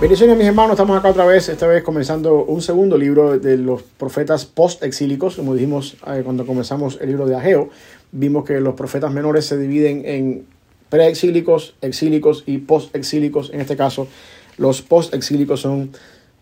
Bendiciones mis hermanos, estamos acá otra vez, esta vez comenzando un segundo libro de los profetas post-exílicos, como dijimos eh, cuando comenzamos el libro de Ageo, vimos que los profetas menores se dividen en pre-exílicos, exílicos y post-exílicos, en este caso los post-exílicos son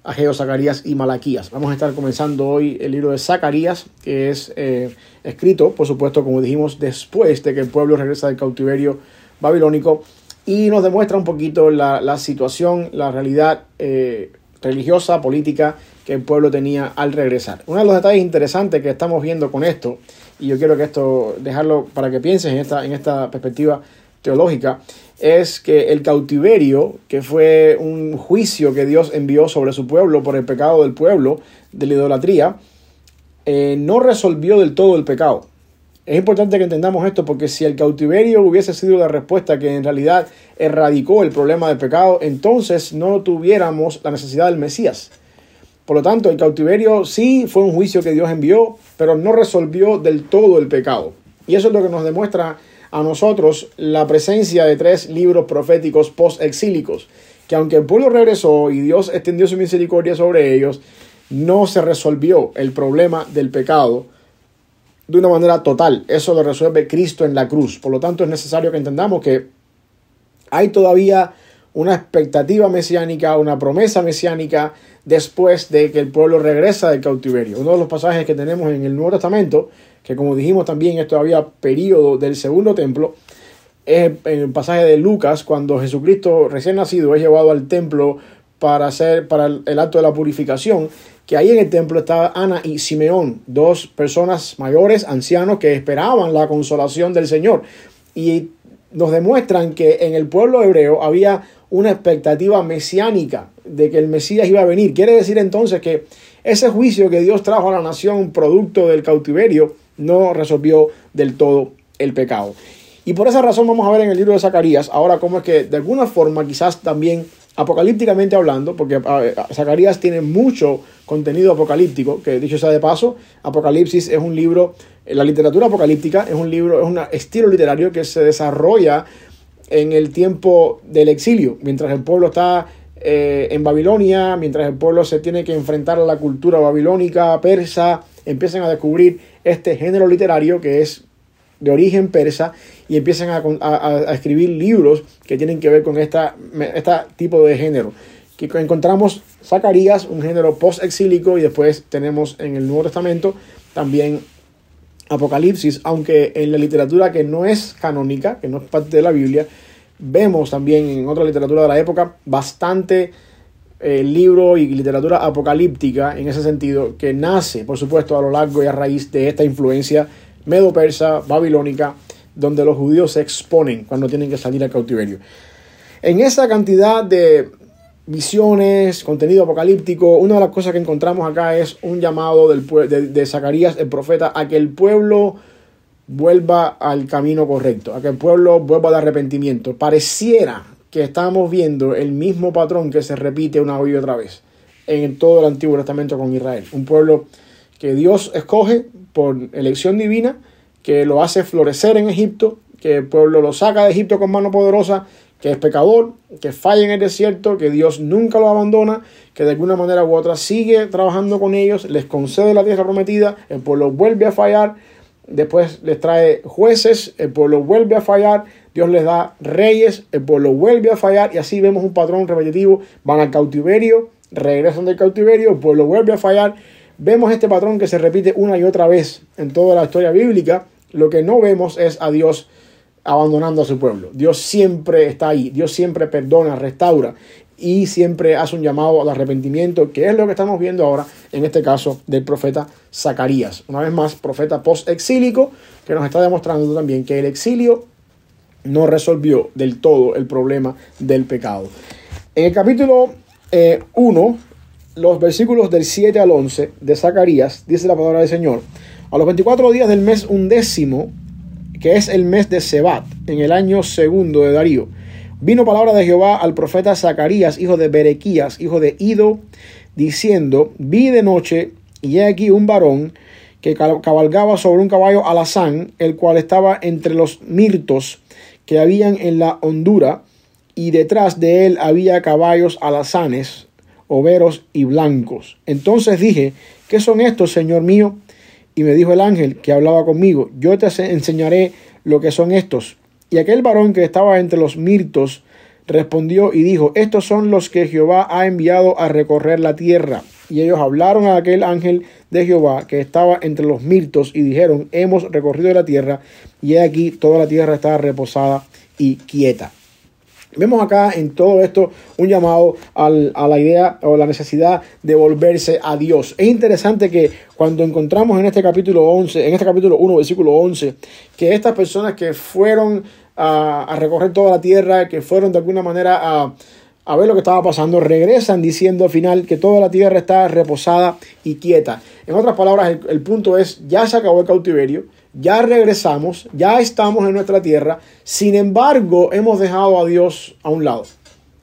Ageo, Zacarías y Malaquías. Vamos a estar comenzando hoy el libro de Zacarías, que es eh, escrito, por supuesto, como dijimos, después de que el pueblo regresa del cautiverio babilónico y nos demuestra un poquito la, situación, la realidad eh, religiosa, política que el pueblo tenía al regresar. Uno de los detalles interesantes que estamos viendo con esto, y yo quiero que esto dejarlo para que pienses en esta, en esta perspectiva teológica, es que el cautiverio, que fue un juicio que Dios envió sobre su pueblo por el pecado del pueblo, de la idolatría, eh, no resolvió del todo el pecado. Es importante que entendamos esto porque si el cautiverio hubiese sido la respuesta que en realidad erradicó el problema del pecado, entonces no tuviéramos la necesidad del Mesías. Por lo tanto, el cautiverio sí fue un juicio que Dios envió, pero no resolvió del todo el pecado. Y eso es lo que nos demuestra a nosotros la presencia de tres libros proféticos post-exílicos, que aunque el pueblo regresó y Dios extendió su misericordia sobre ellos, no se resolvió el problema del pecado de una manera total. Eso lo resuelve Cristo en la cruz. Por lo tanto, es necesario que entendamos que hay todavía una expectativa mesiánica, una promesa mesiánica después de que el pueblo regresa del cautiverio. Uno de los pasajes que tenemos en el Nuevo Testamento, que como dijimos también es todavía periodo del segundo templo, es el pasaje de Lucas, cuando Jesucristo recién nacido es llevado al templo para hacer para el acto de la purificación que ahí en el templo estaba Ana y Simeón, dos personas mayores, ancianos, que esperaban la consolación del Señor. Y nos demuestran que en el pueblo hebreo había una expectativa mesiánica de que el Mesías iba a venir. Quiere decir entonces que ese juicio que Dios trajo a la nación producto del cautiverio no resolvió del todo el pecado. Y por esa razón vamos a ver en el libro de Zacarías ahora cómo es que de alguna forma quizás también apocalípticamente hablando, porque Zacarías tiene mucho contenido apocalíptico, que dicho sea de paso, Apocalipsis es un libro, la literatura apocalíptica es un libro, es un estilo literario que se desarrolla en el tiempo del exilio, mientras el pueblo está eh, en Babilonia, mientras el pueblo se tiene que enfrentar a la cultura babilónica, persa, empiezan a descubrir este género literario que es de origen persa y empiezan a, escribir libros que tienen que ver con este tipo de género. Que encontramos Zacarías, un género post-exílico, y después tenemos en el Nuevo Testamento también Apocalipsis, aunque en la literatura que no es canónica, que no es parte de la Biblia, vemos también en otra literatura de la época bastante eh, libro y literatura apocalíptica en ese sentido, que nace, por supuesto, a lo largo y a raíz de esta influencia medo-persa, babilónica, donde los judíos se exponen cuando tienen que salir al cautiverio. En esa cantidad de visiones, contenido apocalíptico, una de las cosas que encontramos acá es un llamado del, de, Zacarías, el profeta, a que el pueblo vuelva al camino correcto, a que el pueblo vuelva al arrepentimiento. Pareciera que estamos viendo el mismo patrón que se repite una y otra vez en todo el Antiguo Testamento con Israel. Un pueblo que Dios escoge por elección divina, que lo hace florecer en Egipto, que el pueblo lo saca de Egipto con mano poderosa, que es pecador, que falla en el desierto, que Dios nunca lo abandona, que de alguna manera u otra sigue trabajando con ellos, les concede la tierra prometida, el pueblo vuelve a fallar, después les trae jueces, el pueblo vuelve a fallar, Dios les da reyes, el pueblo vuelve a fallar y así vemos un patrón repetitivo, van al cautiverio, regresan del cautiverio, el pueblo vuelve a fallar Vemos este patrón que se repite una y otra vez en toda la historia bíblica. Lo que no vemos es a Dios abandonando a su pueblo. Dios siempre está ahí, Dios siempre perdona, restaura y siempre hace un llamado al arrepentimiento, que es lo que estamos viendo ahora en este caso del profeta Zacarías. Una vez más, profeta post-exílico, que nos está demostrando también que el exilio no resolvió del todo el problema del pecado. En el capítulo 1, eh, los versículos del 7 al 11 de Zacarías, dice la palabra del Señor, a los 24 días del mes undécimo, que es el mes de Sebat, en el año segundo de Darío, vino palabra de Jehová al profeta Zacarías, hijo de Berequías, hijo de Ido, diciendo, vi de noche y he aquí un varón que cabalgaba sobre un caballo alazán, el cual estaba entre los mirtos que habían en la hondura, y detrás de él había caballos alazanes, overos y blancos. Entonces dije, ¿qué son estos, Señor mío? Y me dijo el ángel que hablaba conmigo, yo te enseñaré lo que son estos. Y aquel varón que estaba entre los mirtos respondió y dijo, estos son los que Jehová ha enviado a recorrer la tierra. Y ellos hablaron a aquel ángel de Jehová que estaba entre los mirtos y dijeron, hemos recorrido la tierra y he aquí toda la tierra está reposada y quieta. Vemos acá en todo esto un llamado a la idea o la necesidad de volverse a Dios. Es interesante que cuando encontramos en este capítulo 11, en este capítulo 1, versículo 11, que estas personas que fueron a, a recorrer toda la tierra, que fueron de alguna manera a, a ver lo que estaba pasando, regresan diciendo al final que toda la tierra está reposada y quieta. En otras palabras, el, el punto es, ya se acabó el cautiverio, ya regresamos, ya estamos en nuestra tierra, sin embargo hemos dejado a Dios a un lado.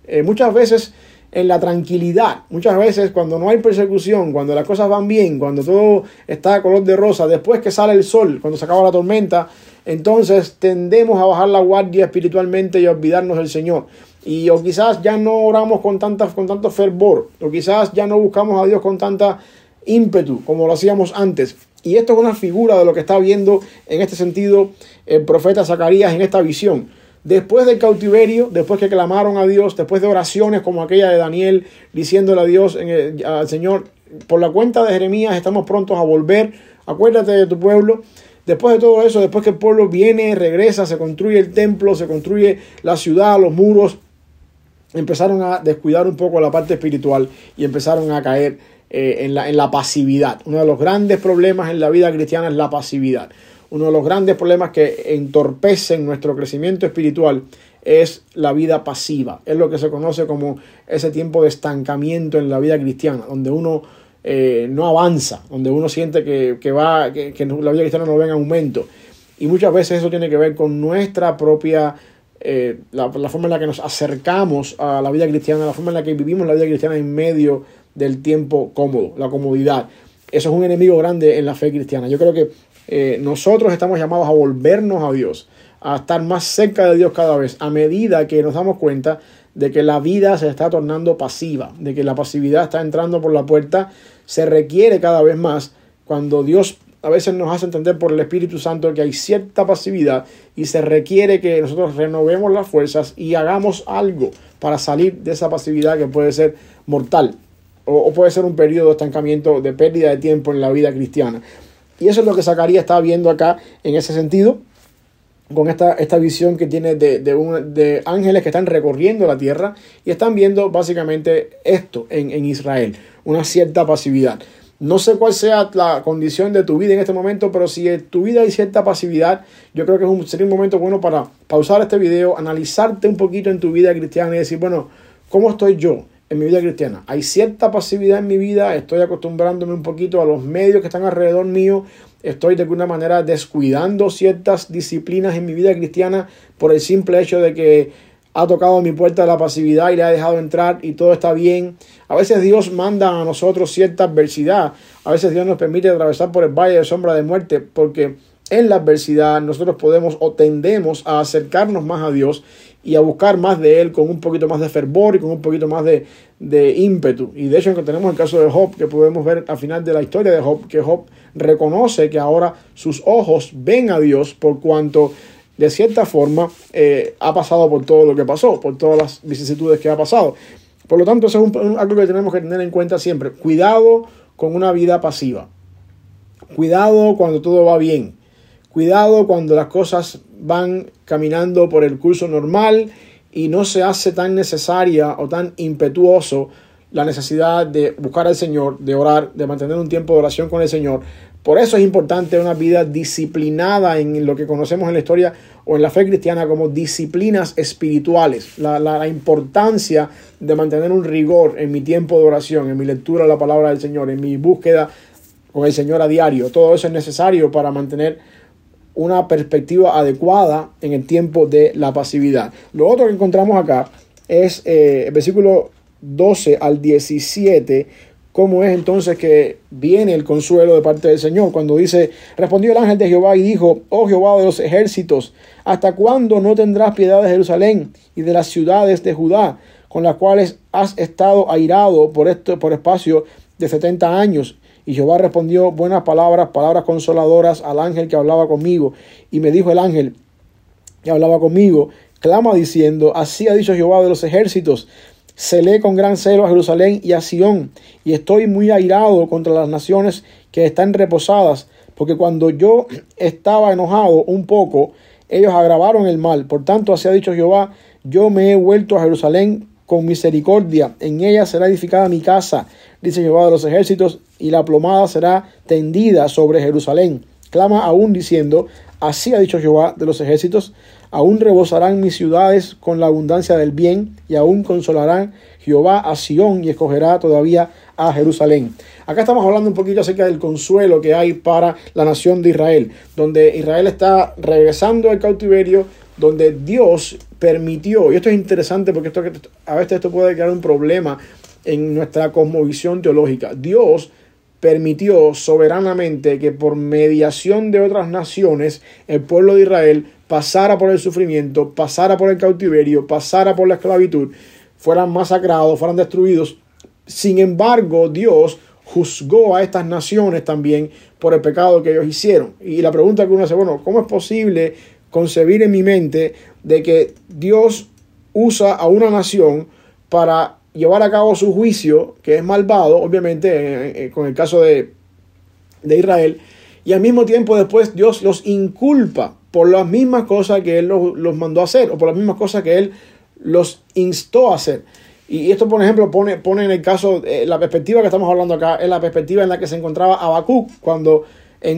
Eh, muchas veces en la tranquilidad, muchas veces cuando no hay persecución, cuando las cosas van bien, cuando todo está a color de rosa, después que sale el sol, cuando se acaba la tormenta, entonces tendemos a bajar la guardia espiritualmente y a olvidarnos del Señor. Y o quizás ya no oramos con, tanta, con tanto fervor, o quizás ya no buscamos a Dios con tanta ímpetu como lo hacíamos antes. Y esto es una figura de lo que está viendo en este sentido el profeta Zacarías en esta visión. Después del cautiverio, después que clamaron a Dios, después de oraciones como aquella de Daniel, diciéndole a Dios, al Señor, por la cuenta de Jeremías estamos prontos a volver, acuérdate de tu pueblo. Después de todo eso, después que el pueblo viene, regresa, se construye el templo, se construye la ciudad, los muros, empezaron a descuidar un poco la parte espiritual y empezaron a caer eh, en, la, en la pasividad. Uno de los grandes problemas en la vida cristiana es la pasividad. Uno de los grandes problemas que entorpecen nuestro crecimiento espiritual es la vida pasiva. Es lo que se conoce como ese tiempo de estancamiento en la vida cristiana, donde uno eh, no avanza, donde uno siente que, va, que, la vida cristiana no va en aumento. Y muchas veces eso tiene que ver con nuestra propia, eh, la, la, forma en la que nos acercamos a la vida cristiana, la forma en la que vivimos la vida cristiana en medio del tiempo cómodo, la comodidad. Eso es un enemigo grande en la fe cristiana. Yo creo que eh, nosotros estamos llamados a volvernos a Dios, a estar más cerca de Dios cada vez, a medida que nos damos cuenta de que la vida se está tornando pasiva, de que la pasividad está entrando por la puerta, se requiere cada vez más cuando Dios a veces nos hace entender por el Espíritu Santo que hay cierta pasividad y se requiere que nosotros renovemos las fuerzas y hagamos algo para salir de esa pasividad que puede ser mortal o, puede ser un periodo de estancamiento, de pérdida de tiempo en la vida cristiana. Y eso es lo que Zacarías está viendo acá en ese sentido, con esta, esta visión que tiene de, de, un, de, ángeles que están recorriendo la tierra y están viendo básicamente esto en, en Israel, una cierta pasividad. No sé cuál sea la condición de tu vida en este momento, pero si en tu vida hay cierta pasividad, yo creo que es un, sería un momento bueno para pausar este video, analizarte un poquito en tu vida cristiana y decir, bueno, ¿cómo estoy yo? En mi vida cristiana. Hay cierta pasividad en mi vida, estoy acostumbrándome un poquito a los medios que están alrededor mío, estoy de alguna manera descuidando ciertas disciplinas en mi vida cristiana por el simple hecho de que ha tocado mi puerta la pasividad y le ha dejado entrar y todo está bien. A veces Dios manda a nosotros cierta adversidad, a veces Dios nos permite atravesar por el valle de sombra de muerte porque en la adversidad nosotros podemos o tendemos a acercarnos más a Dios y a buscar más de Él con un poquito más de fervor y con un poquito más de, ímpetu. Y de hecho tenemos el caso de Job, que podemos ver al final de la historia de Job, que Job reconoce que ahora sus ojos ven a Dios por cuanto de cierta forma eh, ha pasado por todo lo que pasó, por todas las vicisitudes que ha pasado. Por lo tanto, eso es algo que tenemos que tener en cuenta siempre. Cuidado con una vida pasiva. Cuidado cuando todo va bien. Cuidado cuando las cosas van caminando por el curso normal y no se hace tan necesaria o tan impetuoso la necesidad de buscar al Señor, de orar, de mantener un tiempo de oración con el Señor. Por eso es importante una vida disciplinada en lo que conocemos en la historia o en la fe cristiana como disciplinas espirituales. La, la, importancia de mantener un rigor en mi tiempo de oración, en mi lectura de la palabra del Señor, en mi búsqueda con el Señor a diario. Todo eso es necesario para mantener una perspectiva adecuada en el tiempo de la pasividad. Lo otro que encontramos acá es eh, el versículo 12 al 17, cómo es entonces que viene el consuelo de parte del Señor. Cuando dice, respondió el ángel de Jehová y dijo, oh Jehová de los ejércitos, ¿hasta cuándo no tendrás piedad de Jerusalén y de las ciudades de Judá, con las cuales has estado airado por, esto, por espacio de setenta años? Y Jehová respondió buenas palabras, palabras consoladoras al ángel que hablaba conmigo. Y me dijo el ángel que hablaba conmigo, clama diciendo, así ha dicho Jehová de los ejércitos, celé con gran celo a Jerusalén y a Sión, y estoy muy airado contra las naciones que están reposadas, porque cuando yo estaba enojado un poco, ellos agravaron el mal. Por tanto, así ha dicho Jehová, yo me he vuelto a Jerusalén con misericordia, en ella será edificada mi casa, dice Jehová de los ejércitos, y la plomada será tendida sobre Jerusalén. Clama aún diciendo, así ha dicho Jehová de los ejércitos, aún rebosarán mis ciudades con la abundancia del bien, y aún consolarán Jehová a Sión y escogerá todavía a Jerusalén. Acá estamos hablando un poquito acerca del consuelo que hay para la nación de Israel, donde Israel está regresando al cautiverio, donde Dios permitió, y esto es interesante porque esto, a veces esto puede crear un problema en nuestra cosmovisión teológica. Dios permitió soberanamente que por mediación de otras naciones el pueblo de Israel pasara por el sufrimiento, pasara por el cautiverio, pasara por la esclavitud, fueran masacrados, fueran destruidos. Sin embargo, Dios juzgó a estas naciones también por el pecado que ellos hicieron. Y la pregunta que uno hace, bueno, ¿cómo es posible concebir en mi mente de que Dios usa a una nación para llevar a cabo su juicio, que es malvado, obviamente, con el caso de, de, Israel, y al mismo tiempo después Dios los inculpa por las mismas cosas que Él los, mandó a hacer, o por las mismas cosas que Él los instó a hacer. Y esto, por ejemplo, pone, pone en el caso, eh, la perspectiva que estamos hablando acá, es la perspectiva en la que se encontraba Habacuc, cuando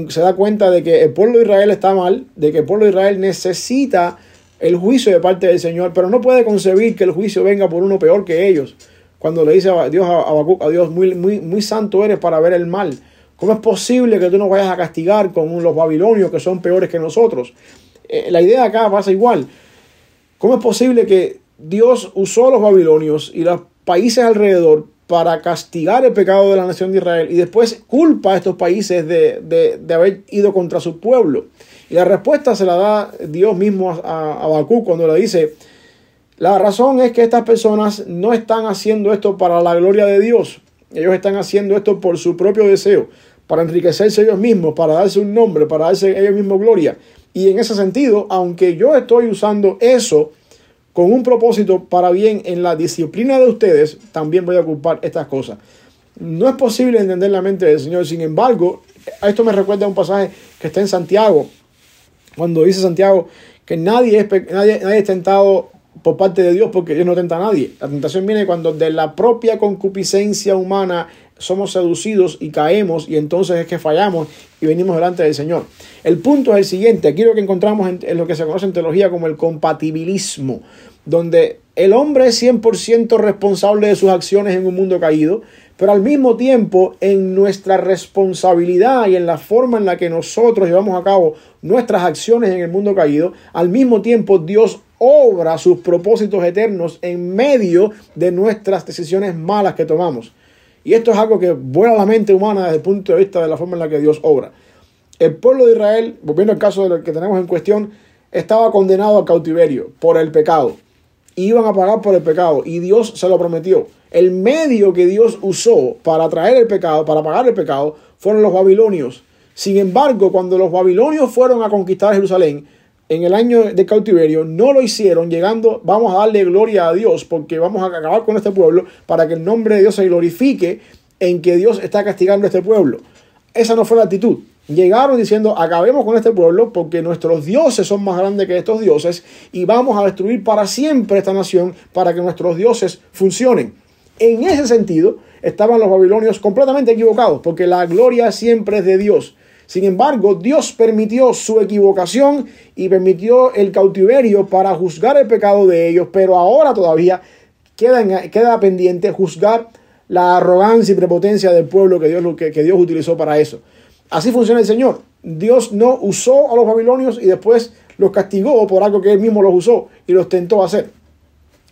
se da cuenta de que el pueblo de Israel está mal, de que el pueblo de Israel necesita el juicio de parte del Señor, pero no puede concebir que el juicio venga por uno peor que ellos. Cuando le dice a Dios a a Dios, muy, muy, muy santo eres para ver el mal. ¿Cómo es posible que tú nos vayas a castigar con los babilonios que son peores que nosotros? Eh, la idea acá pasa igual. ¿Cómo es posible que Dios usó a los babilonios y los países alrededor para castigar el pecado de la nación de Israel y después culpa a estos países de, haber ido contra su pueblo? Y la respuesta se la da Dios mismo a, a Bakú cuando le dice, la razón es que estas personas no están haciendo esto para la gloria de Dios. Ellos están haciendo esto por su propio deseo, para enriquecerse ellos mismos, para darse un nombre, para darse ellos mismos gloria. Y en ese sentido, aunque yo estoy usando eso con un propósito para bien en la disciplina de ustedes, también voy a ocupar estas cosas. No es posible entender la mente del Señor. Sin embargo, esto me recuerda a un pasaje que está en Santiago, cuando dice Santiago que nadie es, nadie, nadie es tentado por parte de Dios porque Dios no tenta a nadie. La tentación viene cuando de la propia concupiscencia humana somos seducidos y caemos y entonces es que fallamos y venimos delante del Señor. El punto es el siguiente, aquí lo que encontramos en, lo que se conoce en teología como el compatibilismo, donde el hombre es 100% responsable de sus acciones en un mundo caído, pero al mismo tiempo en nuestra responsabilidad y en la forma en la que nosotros llevamos a cabo nuestras acciones en el mundo caído, al mismo tiempo Dios obra sus propósitos eternos en medio de nuestras decisiones malas que tomamos. Y esto es algo que vuela la mente humana desde el punto de vista de la forma en la que Dios obra. El pueblo de Israel, volviendo al caso de lo que tenemos en cuestión, estaba condenado al cautiverio por el pecado. Iban a pagar por el pecado y Dios se lo prometió. El medio que Dios usó para traer el pecado, para pagar el pecado, fueron los babilonios. Sin embargo, cuando los babilonios fueron a conquistar Jerusalén, en el año de cautiverio no lo hicieron, llegando, vamos a darle gloria a Dios porque vamos a acabar con este pueblo para que el nombre de Dios se glorifique en que Dios está castigando a este pueblo. Esa no fue la actitud. Llegaron diciendo, acabemos con este pueblo porque nuestros dioses son más grandes que estos dioses y vamos a destruir para siempre esta nación para que nuestros dioses funcionen. En ese sentido, estaban los babilonios completamente equivocados porque la gloria siempre es de Dios. Sin embargo, Dios permitió su equivocación y permitió el cautiverio para juzgar el pecado de ellos, pero ahora todavía queda, pendiente juzgar la arrogancia y prepotencia del pueblo que Dios, que Dios utilizó para eso. Así funciona el Señor. Dios no usó a los babilonios y después los castigó por algo que él mismo los usó y los tentó a hacer.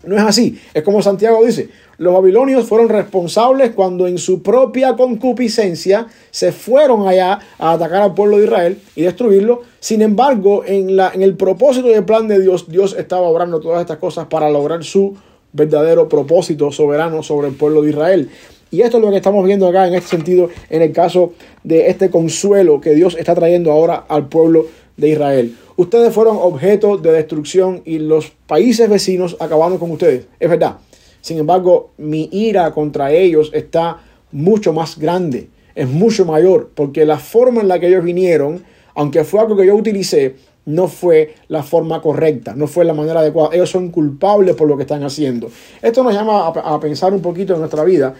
No es así. Es como Santiago dice, los babilonios fueron responsables cuando en su propia concupiscencia se fueron allá a atacar al pueblo de Israel y destruirlo. Sin embargo, en, la, en el propósito y el plan de Dios, Dios estaba obrando todas estas cosas para lograr su verdadero propósito soberano sobre el pueblo de Israel. Y esto es lo que estamos viendo acá en este sentido, en el caso de este consuelo que Dios está trayendo ahora al pueblo de Israel. Ustedes fueron objeto de destrucción y los países vecinos acabaron con ustedes. Es verdad. Sin embargo, mi ira contra ellos está mucho más grande, es mucho mayor, porque la forma en la que ellos vinieron, aunque fue algo que yo utilicé, no fue la forma correcta, no fue la manera adecuada. Ellos son culpables por lo que están haciendo. Esto nos llama a, pensar un poquito en nuestra vida,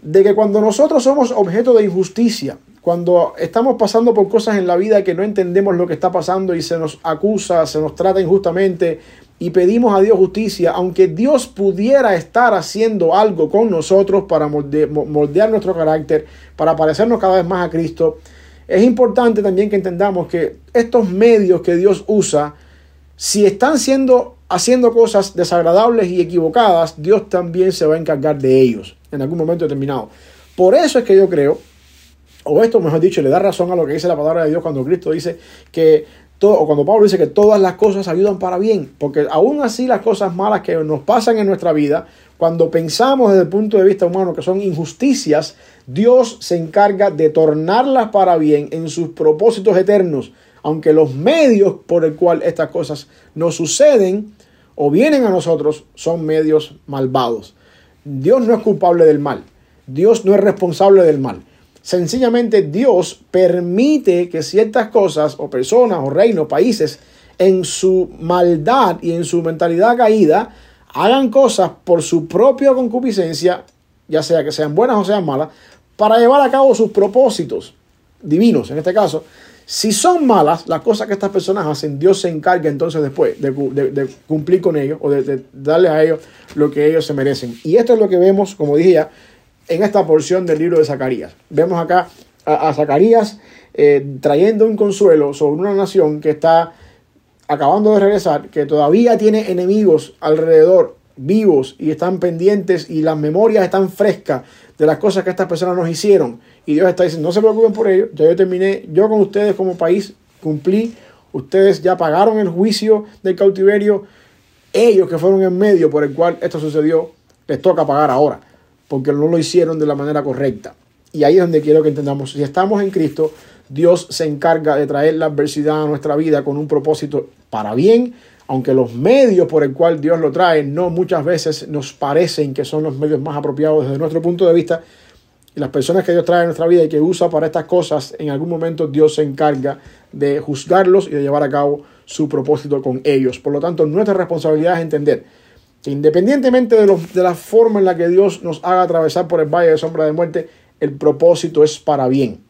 de que cuando nosotros somos objeto de injusticia, cuando estamos pasando por cosas en la vida que no entendemos lo que está pasando y se nos acusa, se nos trata injustamente, y pedimos a Dios justicia, aunque Dios pudiera estar haciendo algo con nosotros para moldear nuestro carácter, para parecernos cada vez más a Cristo, es importante también que entendamos que estos medios que Dios usa, si están haciendo cosas desagradables y equivocadas, Dios también se va a encargar de ellos en algún momento determinado. Por eso es que yo creo, o esto mejor dicho, le da razón a lo que dice la palabra de Dios cuando Cristo dice que o cuando Pablo dice que todas las cosas ayudan para bien, porque aún así las cosas malas que nos pasan en nuestra vida, cuando pensamos desde el punto de vista humano que son injusticias, Dios se encarga de tornarlas para bien en sus propósitos eternos, aunque los medios por el cual estas cosas nos suceden o vienen a nosotros son medios malvados. Dios no es culpable del mal, Dios no es responsable del mal. Sencillamente Dios permite que ciertas cosas o personas o reinos, países, en su maldad y en su mentalidad caída, hagan cosas por su propia concupiscencia, ya sea que sean buenas o sean malas, para llevar a cabo sus propósitos divinos, en este caso. Si son malas las cosas que estas personas hacen, Dios se encarga entonces después de, cumplir con ellos o de, de darles a ellos lo que ellos se merecen. Y esto es lo que vemos, como dije en esta porción del libro de Zacarías. Vemos acá a, Zacarías eh, trayendo un consuelo sobre una nación que está acabando de regresar, que todavía tiene enemigos alrededor vivos y están pendientes y las memorias están frescas de las cosas que estas personas nos hicieron. Y Dios está diciendo, no se preocupen por ello, ya yo terminé, yo con ustedes como país cumplí, ustedes ya pagaron el juicio del cautiverio, ellos que fueron en medio por el cual esto sucedió, les toca pagar ahora porque no lo hicieron de la manera correcta. Y ahí es donde quiero que entendamos, si estamos en Cristo, Dios se encarga de traer la adversidad a nuestra vida con un propósito para bien, aunque los medios por el cual Dios lo trae no muchas veces nos parecen que son los medios más apropiados desde nuestro punto de vista. Y las personas que Dios trae en nuestra vida y que usa para estas cosas, en algún momento Dios se encarga de juzgarlos y de llevar a cabo su propósito con ellos. Por lo tanto, nuestra responsabilidad es entender independientemente de, de la forma en la que Dios nos haga atravesar por el valle de sombra de muerte, el propósito es para bien.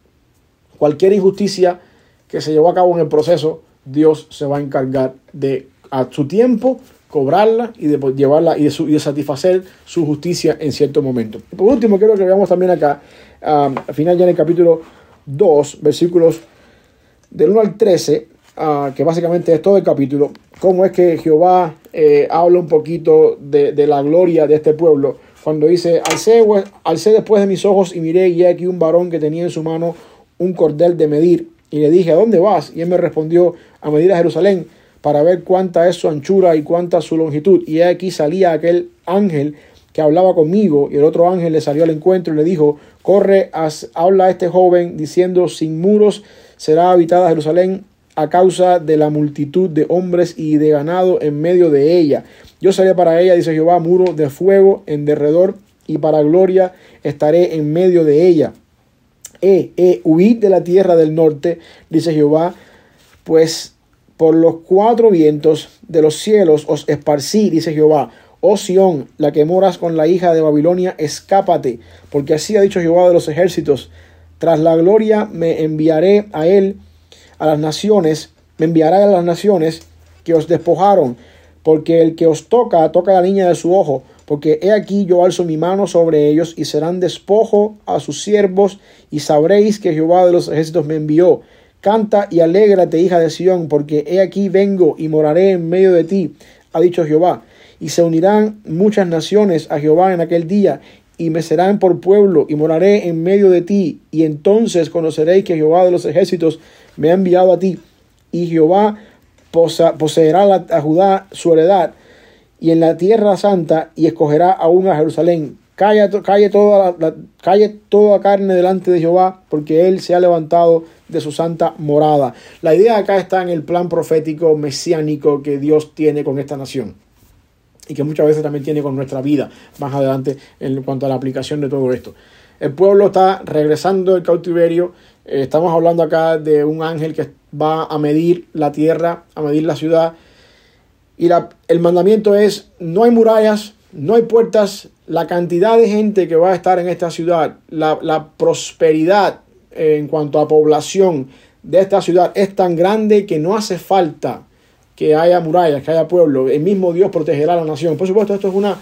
Cualquier injusticia que se llevó a cabo en el proceso, Dios se va a encargar de a su tiempo cobrarla y de llevarla y de, satisfacer su justicia en cierto momento. Y por último, quiero que veamos también acá, al final ya en el capítulo 2, versículos del 1 al 13, ah, que básicamente es todo el capítulo, cómo es que Jehová eh, habla un poquito de, la gloria de este pueblo. Cuando dice, alcé, después de mis ojos y miré y aquí un varón que tenía en su mano un cordel de medir. Y le dije, ¿a dónde vas? Y él me respondió, a medir a Jerusalén para ver cuánta es su anchura y cuánta su longitud. Y aquí salía aquel ángel que hablaba conmigo y el otro ángel le salió al encuentro y le dijo, corre, habla a este joven diciendo, sin muros será habitada Jerusalén a causa de la multitud de hombres y de ganado en medio de ella. Yo seré para ella, dice Jehová, muro de fuego en derredor, y para gloria estaré en medio de ella. Eh, eh, huid de la tierra del norte, dice Jehová, pues por los cuatro vientos de los cielos os esparcí, dice Jehová. Oh Sión, la que moras con la hija de Babilonia, escápate, porque así ha dicho Jehová de los ejércitos. Tras la gloria me enviaré a él a las naciones, me enviará a las naciones que os despojaron, porque el que os toca, toca la niña de su ojo, porque he aquí yo alzo mi mano sobre ellos y serán despojo a sus siervos, y sabréis que Jehová de los ejércitos me envió. Canta y alégrate, hija de Sión, porque he aquí vengo y moraré en medio de ti, ha dicho Jehová. y se unirán muchas naciones a Jehová en aquel día, y me serán por pueblo, y moraré en medio de ti, y entonces conoceréis que Jehová de los ejércitos me ha enviado a ti, y Jehová poseerá a Judá su heredad, y en la tierra santa, y escogerá aún a Jerusalén. Calle, toda la, toda carne delante de Jehová, porque él se ha levantado de su santa morada. La idea acá está en el plan profético mesiánico que Dios tiene con esta nación y que muchas veces también tiene con nuestra vida más adelante en cuanto a la aplicación de todo esto. El pueblo está regresando del cautiverio. Eh, estamos hablando acá de un ángel que va a medir la tierra, a medir la ciudad. Y la, el mandamiento es, no hay murallas, no hay puertas, la cantidad de gente que va a estar en esta ciudad, la, la prosperidad en cuanto a población de esta ciudad es tan grande que no hace falta que haya murallas, que haya pueblo. El mismo Dios protegerá a la nación. Por supuesto, esto es una eh,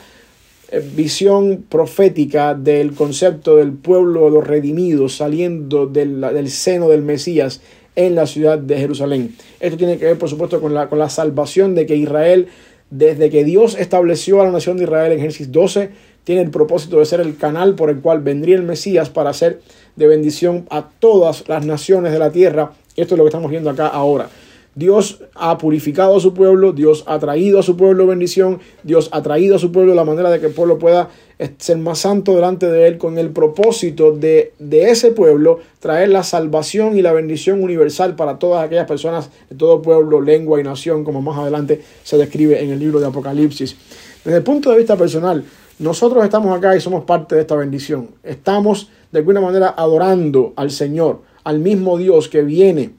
visión profética del concepto del pueblo de los redimidos saliendo del, del, seno del Mesías en la ciudad de Jerusalén. Esto tiene que ver, por supuesto, con la, con la salvación de que Israel, desde que Dios estableció a la nación de Israel en Génesis 12, tiene el propósito de ser el canal por el cual vendría el Mesías para hacer de bendición a todas las naciones de la tierra. Esto es lo que estamos viendo acá ahora. Dios ha purificado a su pueblo, Dios ha traído a su pueblo bendición, Dios ha traído a su pueblo la manera de que el pueblo pueda ser más santo delante de él con el propósito de, de ese pueblo traer la salvación y la bendición universal para todas aquellas personas de todo pueblo, lengua y nación, como más adelante se describe en el libro de Apocalipsis. Desde el punto de vista personal, nosotros estamos acá y somos parte de esta bendición. Estamos de alguna manera adorando al Señor, al mismo Dios que viene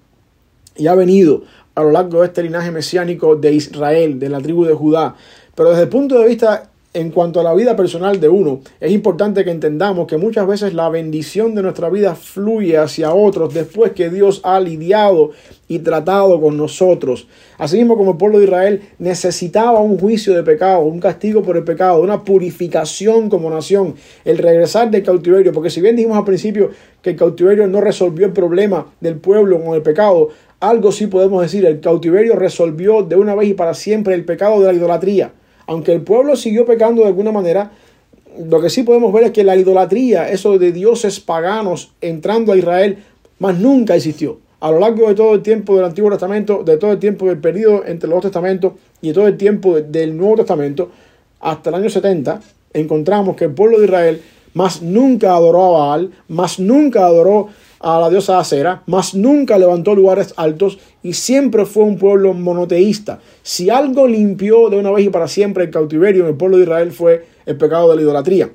y ha venido a lo largo de este linaje mesiánico de Israel, de la tribu de Judá. Pero desde el punto de vista en cuanto a la vida personal de uno, es importante que entendamos que muchas veces la bendición de nuestra vida fluye hacia otros después que Dios ha lidiado y tratado con nosotros. Asimismo como el pueblo de Israel necesitaba un juicio de pecado, un castigo por el pecado, una purificación como nación, el regresar del cautiverio, porque si bien dijimos al principio que el cautiverio no resolvió el problema del pueblo con el pecado, algo sí podemos decir, el cautiverio resolvió de una vez y para siempre el pecado de la idolatría aunque el pueblo siguió pecando de alguna manera, lo que sí podemos ver es que la idolatría, eso de dioses paganos entrando a Israel, más nunca existió. A lo largo de todo el tiempo del Antiguo Testamento, de todo el tiempo del periodo entre los dos testamentos y de todo el tiempo del Nuevo Testamento, hasta el año 70, encontramos que el pueblo de Israel más nunca adoró a Baal, más nunca adoró a la diosa Acera, más nunca levantó lugares altos y siempre fue un pueblo monoteísta. Si algo limpió de una vez y para siempre el cautiverio en el pueblo de Israel fue el pecado de la idolatría.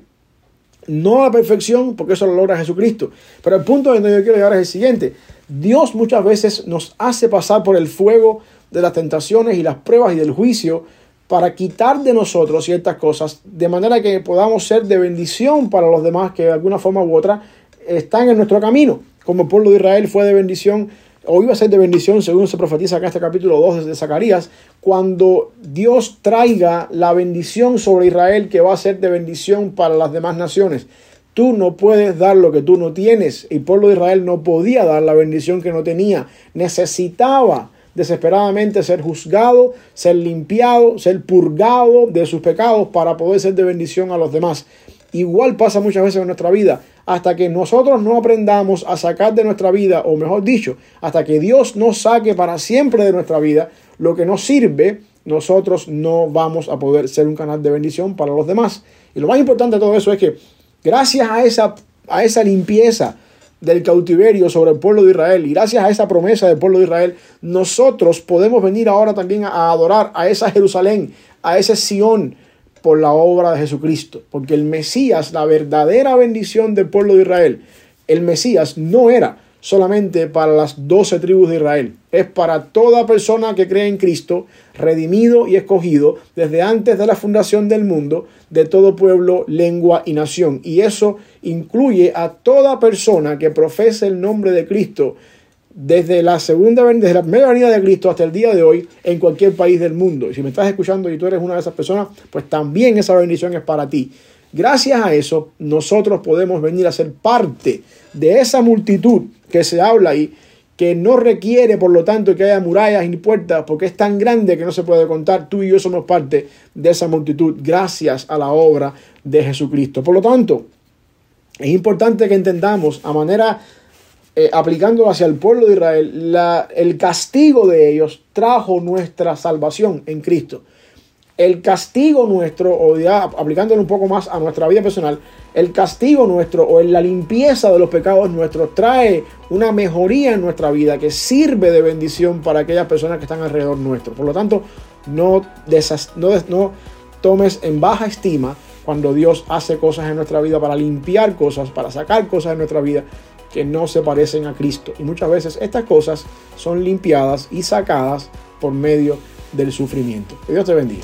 No a la perfección, porque eso lo logra Jesucristo. Pero el punto donde yo quiero llegar es el siguiente. Dios muchas veces nos hace pasar por el fuego de las tentaciones y las pruebas y del juicio para quitar de nosotros ciertas cosas, de manera que podamos ser de bendición para los demás que de alguna forma u otra están en nuestro camino como el pueblo de Israel fue de bendición, o iba a ser de bendición, según se profetiza acá en este capítulo 2 de Zacarías, cuando Dios traiga la bendición sobre Israel, que va a ser de bendición para las demás naciones. Tú no puedes dar lo que tú no tienes. El pueblo de Israel no podía dar la bendición que no tenía. Necesitaba desesperadamente ser juzgado, ser limpiado, ser purgado de sus pecados para poder ser de bendición a los demás. Igual pasa muchas veces en nuestra vida hasta que nosotros no aprendamos a sacar de nuestra vida, o mejor dicho, hasta que Dios nos saque para siempre de nuestra vida lo que nos sirve, nosotros no vamos a poder ser un canal de bendición para los demás. Y lo más importante de todo eso es que gracias a esa, a esa limpieza del cautiverio sobre el pueblo de Israel y gracias a esa promesa del pueblo de Israel, nosotros podemos venir ahora también a adorar a esa Jerusalén, a ese Sión, por la obra de Jesucristo. Porque el Mesías, la verdadera bendición del pueblo de Israel, el Mesías no era solamente para las doce tribus de Israel, es para toda persona que cree en Cristo, redimido y escogido desde antes de la fundación del mundo, de todo pueblo, lengua y nación. Y eso incluye a toda persona que profese el nombre de Cristo desde la segunda desde la primera venida de Cristo hasta el día de hoy en cualquier país del mundo. Y si me estás escuchando y tú eres una de esas personas, pues también esa bendición es para ti. Gracias a eso, nosotros podemos venir a ser parte de esa multitud que se habla ahí, que no requiere, por lo tanto, que haya murallas ni puertas, porque es tan grande que no se puede contar. Tú y yo somos parte de esa multitud gracias a la obra de Jesucristo. Por lo tanto, es importante que entendamos a manera eh, aplicando hacia el pueblo de Israel, la, el castigo de ellos trajo nuestra salvación en Cristo. El castigo nuestro, o ya aplicándolo un poco más a nuestra vida personal, el castigo nuestro o la limpieza de los pecados nuestros trae una mejoría en nuestra vida que sirve de bendición para aquellas personas que están alrededor nuestro. Por lo tanto, no, no, no tomes en baja estima cuando Dios hace cosas en nuestra vida para limpiar cosas, para sacar cosas en nuestra vida que no se parecen a Cristo. Y muchas veces estas cosas son limpiadas y sacadas por medio del sufrimiento. Que Dios te bendiga.